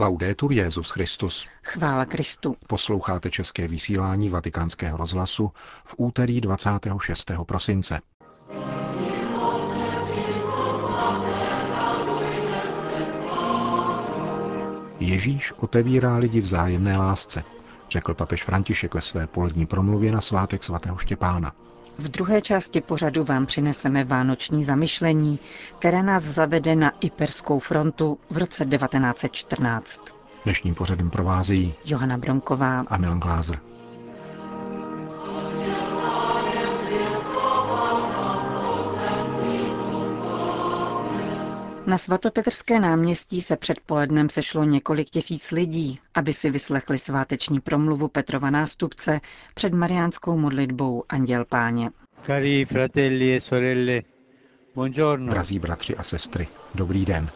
Laudetur Jezus Christus. Chvála Kristu. Posloucháte české vysílání Vatikánského rozhlasu v úterý 26. prosince. Ježíš otevírá lidi vzájemné lásce, řekl papež František ve své polední promluvě na svátek svatého Štěpána. V druhé části pořadu vám přineseme vánoční zamyšlení, které nás zavede na Iperskou frontu v roce 1914. Dnešním pořadem provázejí Johana Bronková a Milan Glázer. Na svatopetrské náměstí se předpolednem sešlo několik tisíc lidí, aby si vyslechli sváteční promluvu Petrova nástupce před mariánskou modlitbou Anděl Páně. Cari fratelli e sorelle, buongiorno. Drazí bratři a sestry, dobrý den.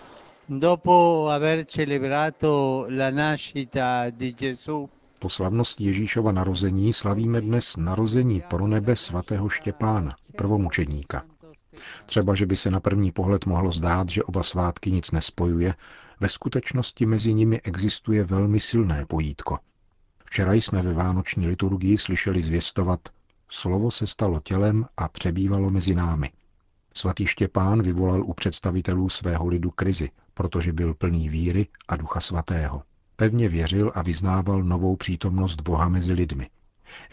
Dopo aver celebrato la nascita di Gesù, Po slavnosti Ježíšova narození slavíme dnes narození pro nebe svatého Štěpána, prvomučedníka. Třeba, že by se na první pohled mohlo zdát, že oba svátky nic nespojuje, ve skutečnosti mezi nimi existuje velmi silné pojítko. Včera jsme ve vánoční liturgii slyšeli zvěstovat Slovo se stalo tělem a přebývalo mezi námi. Svatý Štěpán vyvolal u představitelů svého lidu krizi, protože byl plný víry a ducha svatého. Pevně věřil a vyznával novou přítomnost Boha mezi lidmi.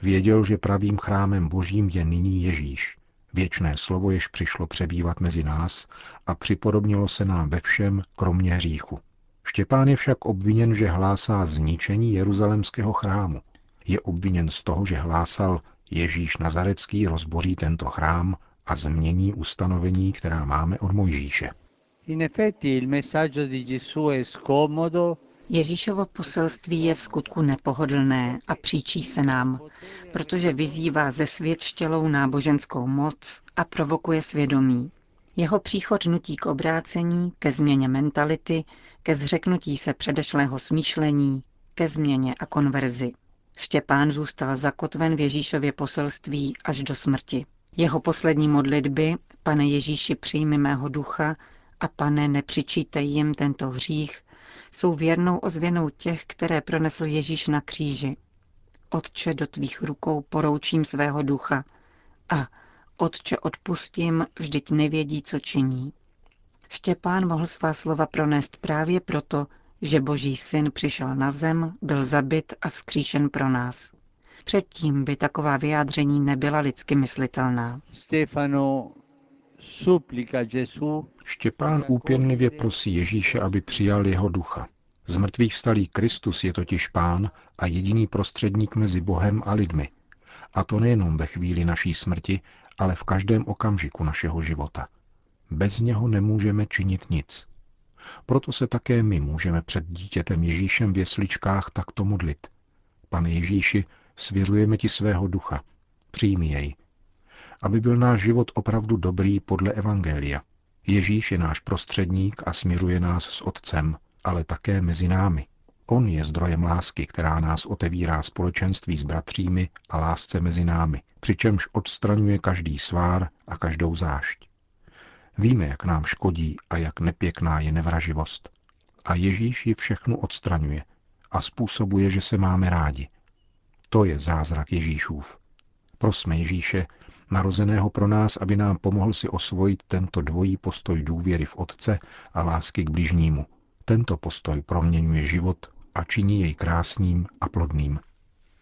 Věděl, že pravým chrámem božím je nyní Ježíš, věčné slovo, jež přišlo přebývat mezi nás a připodobnilo se nám ve všem, kromě hříchu. Štěpán je však obviněn, že hlásá zničení jeruzalemského chrámu. Je obviněn z toho, že hlásal Ježíš Nazarecký rozboří tento chrám a změní ustanovení, která máme od Mojžíše. in effetti il messaggio di Gesù è scomodo Ježíšovo poselství je v skutku nepohodlné a příčí se nám, protože vyzývá ze světštělou náboženskou moc a provokuje svědomí. Jeho příchod nutí k obrácení, ke změně mentality, ke zřeknutí se předešlého smýšlení, ke změně a konverzi. Štěpán zůstal zakotven v Ježíšově poselství až do smrti. Jeho poslední modlitby, pane Ježíši přijmi mého ducha a pane nepřičítej jim tento hřích, jsou věrnou ozvěnou těch, které pronesl Ježíš na kříži. Otče, do tvých rukou poroučím svého ducha a Otče, odpustím, vždyť nevědí, co činí. Štěpán mohl svá slova pronést právě proto, že Boží syn přišel na zem, byl zabit a vzkříšen pro nás. Předtím by taková vyjádření nebyla lidsky myslitelná. Stefano Štěpán úpěnlivě prosí Ježíše, aby přijal jeho ducha. Z mrtvých vstalý Kristus je totiž pán a jediný prostředník mezi Bohem a lidmi. A to nejenom ve chvíli naší smrti, ale v každém okamžiku našeho života. Bez něho nemůžeme činit nic. Proto se také my můžeme před dítětem Ježíšem v jesličkách takto modlit. Pane Ježíši, svěřujeme ti svého ducha. Přijmi jej. Aby byl náš život opravdu dobrý podle Evangelia. Ježíš je náš prostředník a směřuje nás s Otcem, ale také mezi námi. On je zdrojem lásky, která nás otevírá společenství s bratřími a lásce mezi námi, přičemž odstraňuje každý svár a každou zášť. Víme, jak nám škodí a jak nepěkná je nevraživost. A Ježíš ji všechnu odstraňuje a způsobuje, že se máme rádi. To je zázrak Ježíšův. Prosme Ježíše, narozeného pro nás, aby nám pomohl si osvojit tento dvojí postoj důvěry v Otce a lásky k bližnímu. Tento postoj proměňuje život a činí jej krásným a plodným.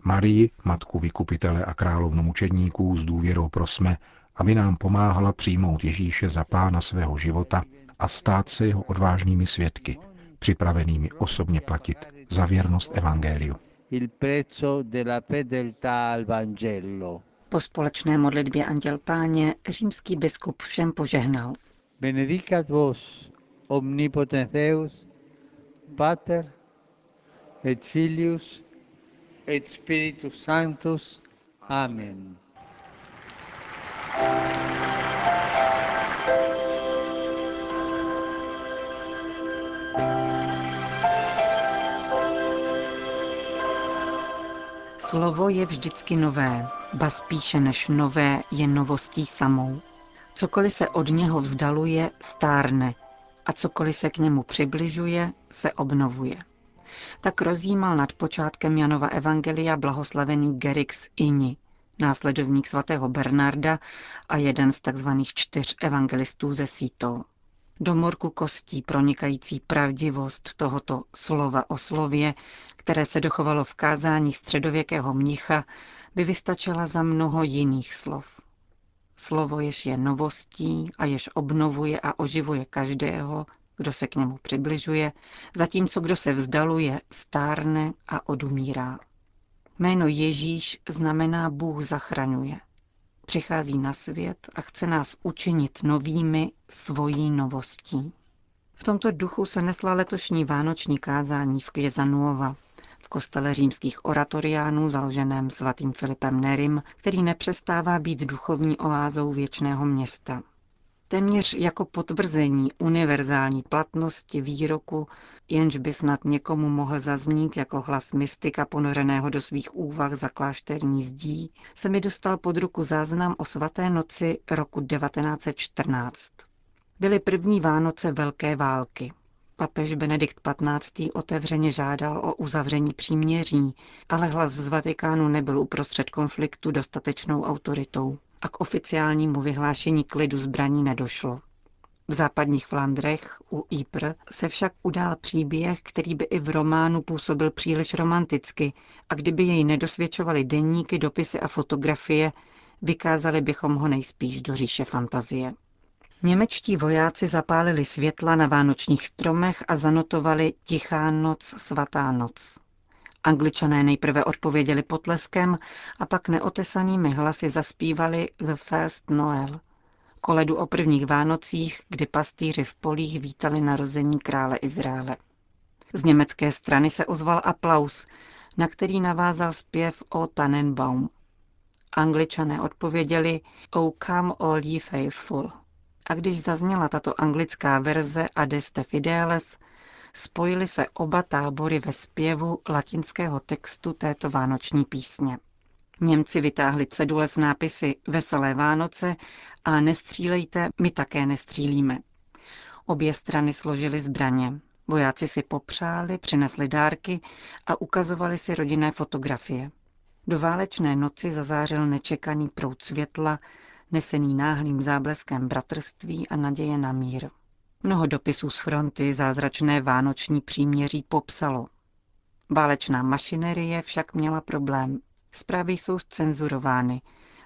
Marii, matku vykupitele a královnu mučedníků, s důvěrou prosme, aby nám pomáhala přijmout Ježíše za pána svého života a stát se jeho odvážnými svědky, připravenými osobně platit za věrnost Evangeliu. il prezzo della fedeltà al Vangelo. Po společné modlitbě Anděl Páně římský biskup všem požehnal. Benedicat vos omnipotens Deus, Pater et Filius et Spiritus Sanctus. Amen. Slovo je vždycky nové, ba spíše než nové je novostí samou. Cokoliv se od něho vzdaluje, stárne a cokoliv se k němu přibližuje, se obnovuje. tak rozjímal nad počátkem Janova Evangelia blahoslavený Gerix Ini, následovník svatého Bernarda a jeden z tzv. čtyř evangelistů ze Sito. Do morku kostí pronikající pravdivost tohoto slova o slově, které se dochovalo v kázání středověkého mnicha, by vystačila za mnoho jiných slov. Slovo jež je novostí a jež obnovuje a oživuje každého, kdo se k němu přibližuje, zatímco kdo se vzdaluje, stárne a odumírá. Jméno Ježíš znamená Bůh zachraňuje. Přichází na svět a chce nás učinit novými svojí novostí. V tomto duchu se nesla letošní vánoční kázání v Kvězanuova, v kostele římských oratoriánů založeném svatým Filipem Nerim, který nepřestává být duchovní oázou věčného města. Téměř jako potvrzení univerzální platnosti výroku, jenž by snad někomu mohl zaznít jako hlas mystika ponořeného do svých úvah za klášterní zdí, se mi dostal pod ruku záznam o svaté noci roku 1914. Byly první Vánoce Velké války. Papež Benedikt XV. otevřeně žádal o uzavření příměří, ale hlas z Vatikánu nebyl uprostřed konfliktu dostatečnou autoritou a k oficiálnímu vyhlášení klidu zbraní nedošlo. V západních Flandrech u Ypres se však udál příběh, který by i v románu působil příliš romanticky a kdyby jej nedosvědčovaly denníky, dopisy a fotografie, vykázali bychom ho nejspíš do říše fantazie. Němečtí vojáci zapálili světla na vánočních stromech a zanotovali Tichá noc, svatá noc. Angličané nejprve odpověděli potleskem a pak neotesanými hlasy zaspívali The First Noel, koledu o prvních Vánocích, kdy pastýři v polích vítali narození krále Izraele. Z německé strany se ozval aplaus, na který navázal zpěv o Tannenbaum. Angličané odpověděli O come all ye faithful. A když zazněla tato anglická verze Adeste Fideles, spojily se oba tábory ve zpěvu latinského textu této vánoční písně. Němci vytáhli cedule s nápisy Veselé Vánoce a nestřílejte, my také nestřílíme. Obě strany složily zbraně. Vojáci si popřáli, přinesli dárky a ukazovali si rodinné fotografie. Do válečné noci zazářil nečekaný proud světla, nesený náhlým zábleskem bratrství a naděje na mír. Mnoho dopisů z fronty zázračné vánoční příměří popsalo. Válečná mašinerie však měla problém. Zprávy jsou scenzurovány.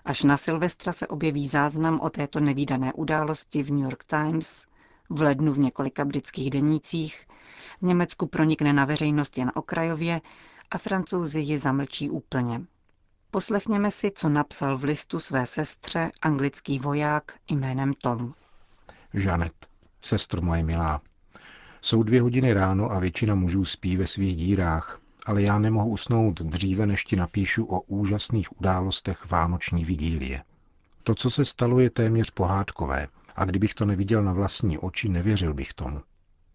Až na Silvestra se objeví záznam o této nevýdané události v New York Times, v lednu v několika britských denících, v Německu pronikne na veřejnost jen okrajově a francouzi ji zamlčí úplně. Poslechněme si, co napsal v listu své sestře anglický voják jménem Tom. Janet. Sestro moje milá, jsou dvě hodiny ráno a většina mužů spí ve svých dírách, ale já nemohu usnout dříve, než ti napíšu o úžasných událostech Vánoční vigílie. To, co se stalo, je téměř pohádkové a kdybych to neviděl na vlastní oči, nevěřil bych tomu.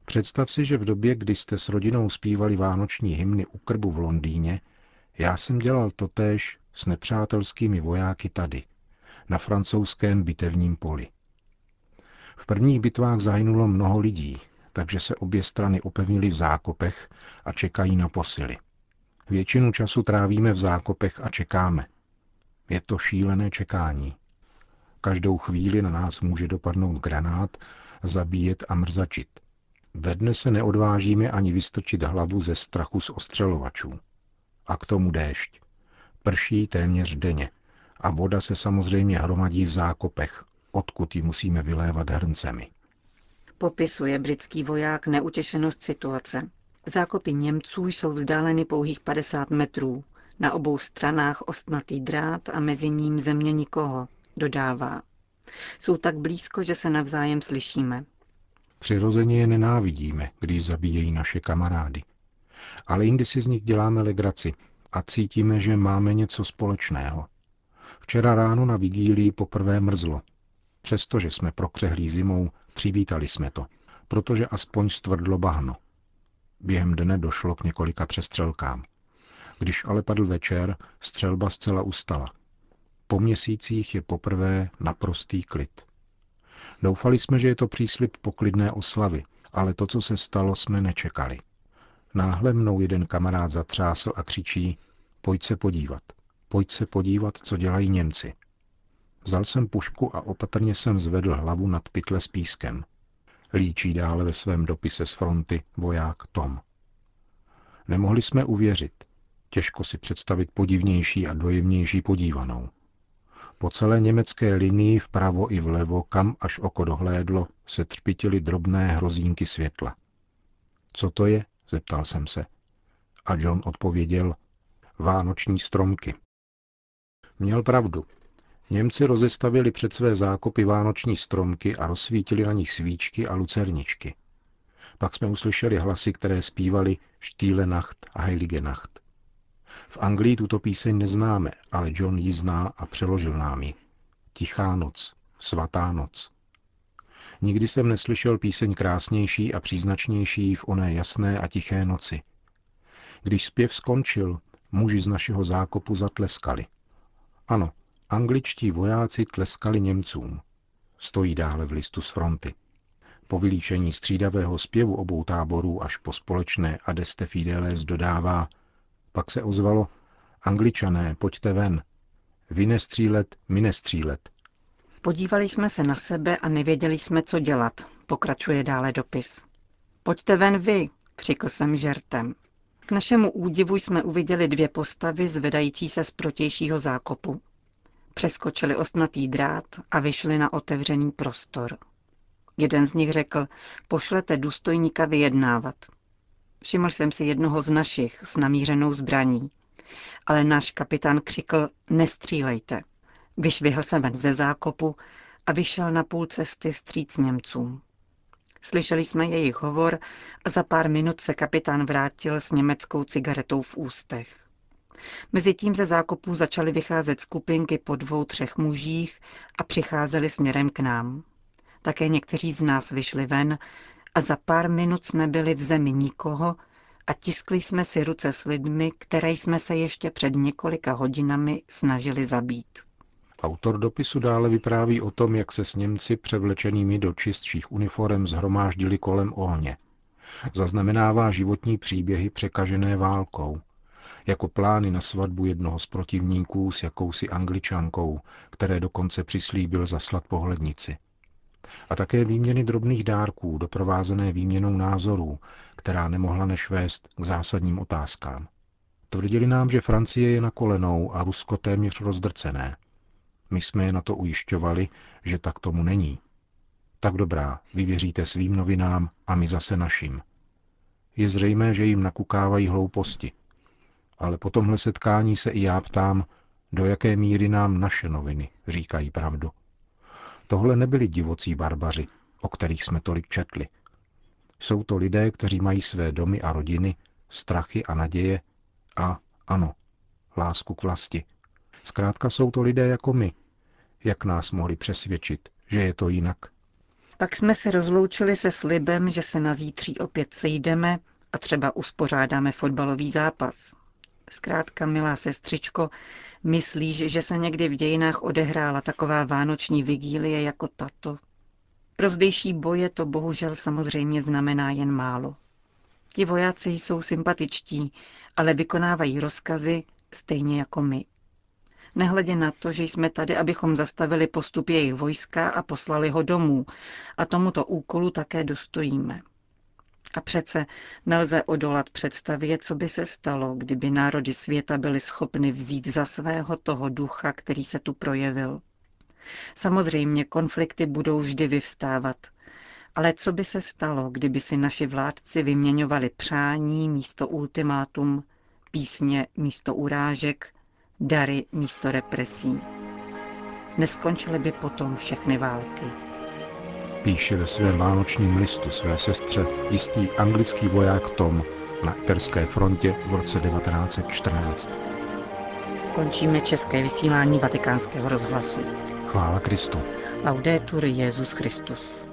Představ si, že v době, kdy jste s rodinou zpívali vánoční hymny u krbu v Londýně, já jsem dělal totéž s nepřátelskými vojáky tady, na francouzském bitevním poli. V prvních bitvách zahynulo mnoho lidí, takže se obě strany opevnily v zákopech a čekají na posily. Většinu času trávíme v zákopech a čekáme. Je to šílené čekání. Každou chvíli na nás může dopadnout granát, zabíjet a mrzačit. Ve dne se neodvážíme ani vystočit hlavu ze strachu z ostřelovačů. A k tomu déšť. Prší téměř denně. A voda se samozřejmě hromadí v zákopech, odkud ji musíme vylévat hrncemi. Popisuje britský voják neutěšenost situace. Zákopy Němců jsou vzdáleny pouhých 50 metrů. Na obou stranách ostnatý drát a mezi ním země nikoho, dodává. Jsou tak blízko, že se navzájem slyšíme. Přirozeně je nenávidíme, když zabíjejí naše kamarády. Ale jindy si z nich děláme legraci a cítíme, že máme něco společného. Včera ráno na vigílii poprvé mrzlo Přestože jsme prokřehlí zimou, přivítali jsme to, protože aspoň stvrdlo bahno. Během dne došlo k několika přestřelkám. Když ale padl večer, střelba zcela ustala. Po měsících je poprvé naprostý klid. Doufali jsme, že je to příslip poklidné oslavy, ale to, co se stalo, jsme nečekali. Náhle mnou jeden kamarád zatřásl a křičí, pojď se podívat, pojď se podívat, co dělají Němci. Vzal jsem pušku a opatrně jsem zvedl hlavu nad pytle s pískem. Líčí dále ve svém dopise z fronty voják Tom. Nemohli jsme uvěřit. Těžko si představit podivnější a dojemnější podívanou. Po celé německé linii vpravo i vlevo, kam až oko dohlédlo, se třpitily drobné hrozínky světla. Co to je? Zeptal jsem se. A John odpověděl, vánoční stromky. Měl pravdu. Němci rozestavili před své zákopy vánoční stromky a rozsvítili na nich svíčky a lucerničky. Pak jsme uslyšeli hlasy, které zpívali Štýle Nacht a Heilige Nacht. V Anglii tuto píseň neznáme, ale John ji zná a přeložil nám ji. Tichá noc, svatá noc. Nikdy jsem neslyšel píseň krásnější a příznačnější v oné jasné a tiché noci. Když zpěv skončil, muži z našeho zákopu zatleskali. Ano, angličtí vojáci tleskali Němcům. Stojí dále v listu z fronty. Po vylíčení střídavého zpěvu obou táborů až po společné Adeste Fideles dodává, pak se ozvalo, angličané, pojďte ven. Vy nestřílet, my nestřílet. Podívali jsme se na sebe a nevěděli jsme, co dělat, pokračuje dále dopis. Pojďte ven vy, křikl jsem žertem. K našemu údivu jsme uviděli dvě postavy zvedající se z protějšího zákopu. Přeskočili ostnatý drát a vyšli na otevřený prostor. Jeden z nich řekl, pošlete důstojníka vyjednávat. Všiml jsem si jednoho z našich s namířenou zbraní. Ale náš kapitán křikl, nestřílejte. Vyšvihl se ven ze zákopu a vyšel na půl cesty vstříc Němcům. Slyšeli jsme jejich hovor a za pár minut se kapitán vrátil s německou cigaretou v ústech. Mezitím ze zákopů začaly vycházet skupinky po dvou, třech mužích a přicházeli směrem k nám. Také někteří z nás vyšli ven a za pár minut jsme byli v zemi nikoho a tiskli jsme si ruce s lidmi, které jsme se ještě před několika hodinami snažili zabít. Autor dopisu dále vypráví o tom, jak se s Němci převlečenými do čistších uniform zhromáždili kolem ohně. Zaznamenává životní příběhy překažené válkou, jako plány na svatbu jednoho z protivníků s jakousi angličankou, které dokonce přislíbil zaslat pohlednici a také výměny drobných dárků doprovázené výměnou názorů, která nemohla než vést k zásadním otázkám. Tvrdili nám, že Francie je na kolenou a Rusko téměř rozdrcené. My jsme je na to ujišťovali, že tak tomu není. Tak dobrá, vy věříte svým novinám a my zase našim. Je zřejmé, že jim nakukávají hlouposti. Ale po tomhle setkání se i já ptám, do jaké míry nám naše noviny říkají pravdu. Tohle nebyli divocí barbaři, o kterých jsme tolik četli. Jsou to lidé, kteří mají své domy a rodiny, strachy a naděje a, ano, lásku k vlasti. Zkrátka jsou to lidé jako my. Jak nás mohli přesvědčit, že je to jinak? Pak jsme se rozloučili se slibem, že se na zítří opět sejdeme a třeba uspořádáme fotbalový zápas. Zkrátka, milá sestřičko, myslíš, že se někdy v dějinách odehrála taková vánoční vigílie jako tato? Pro zdejší boje to bohužel samozřejmě znamená jen málo. Ti vojáci jsou sympatičtí, ale vykonávají rozkazy stejně jako my. Nehledě na to, že jsme tady, abychom zastavili postup jejich vojska a poslali ho domů. A tomuto úkolu také dostojíme. A přece nelze odolat představě, co by se stalo, kdyby národy světa byly schopny vzít za svého toho ducha, který se tu projevil. Samozřejmě konflikty budou vždy vyvstávat, ale co by se stalo, kdyby si naši vládci vyměňovali přání místo ultimátum, písně místo urážek, dary místo represí? Neskončily by potom všechny války píše ve svém vánočním listu své sestře jistý anglický voják Tom na Iperské frontě v roce 1914. Končíme české vysílání vatikánského rozhlasu. Chvála Kristu. Laudetur Jezus Christus.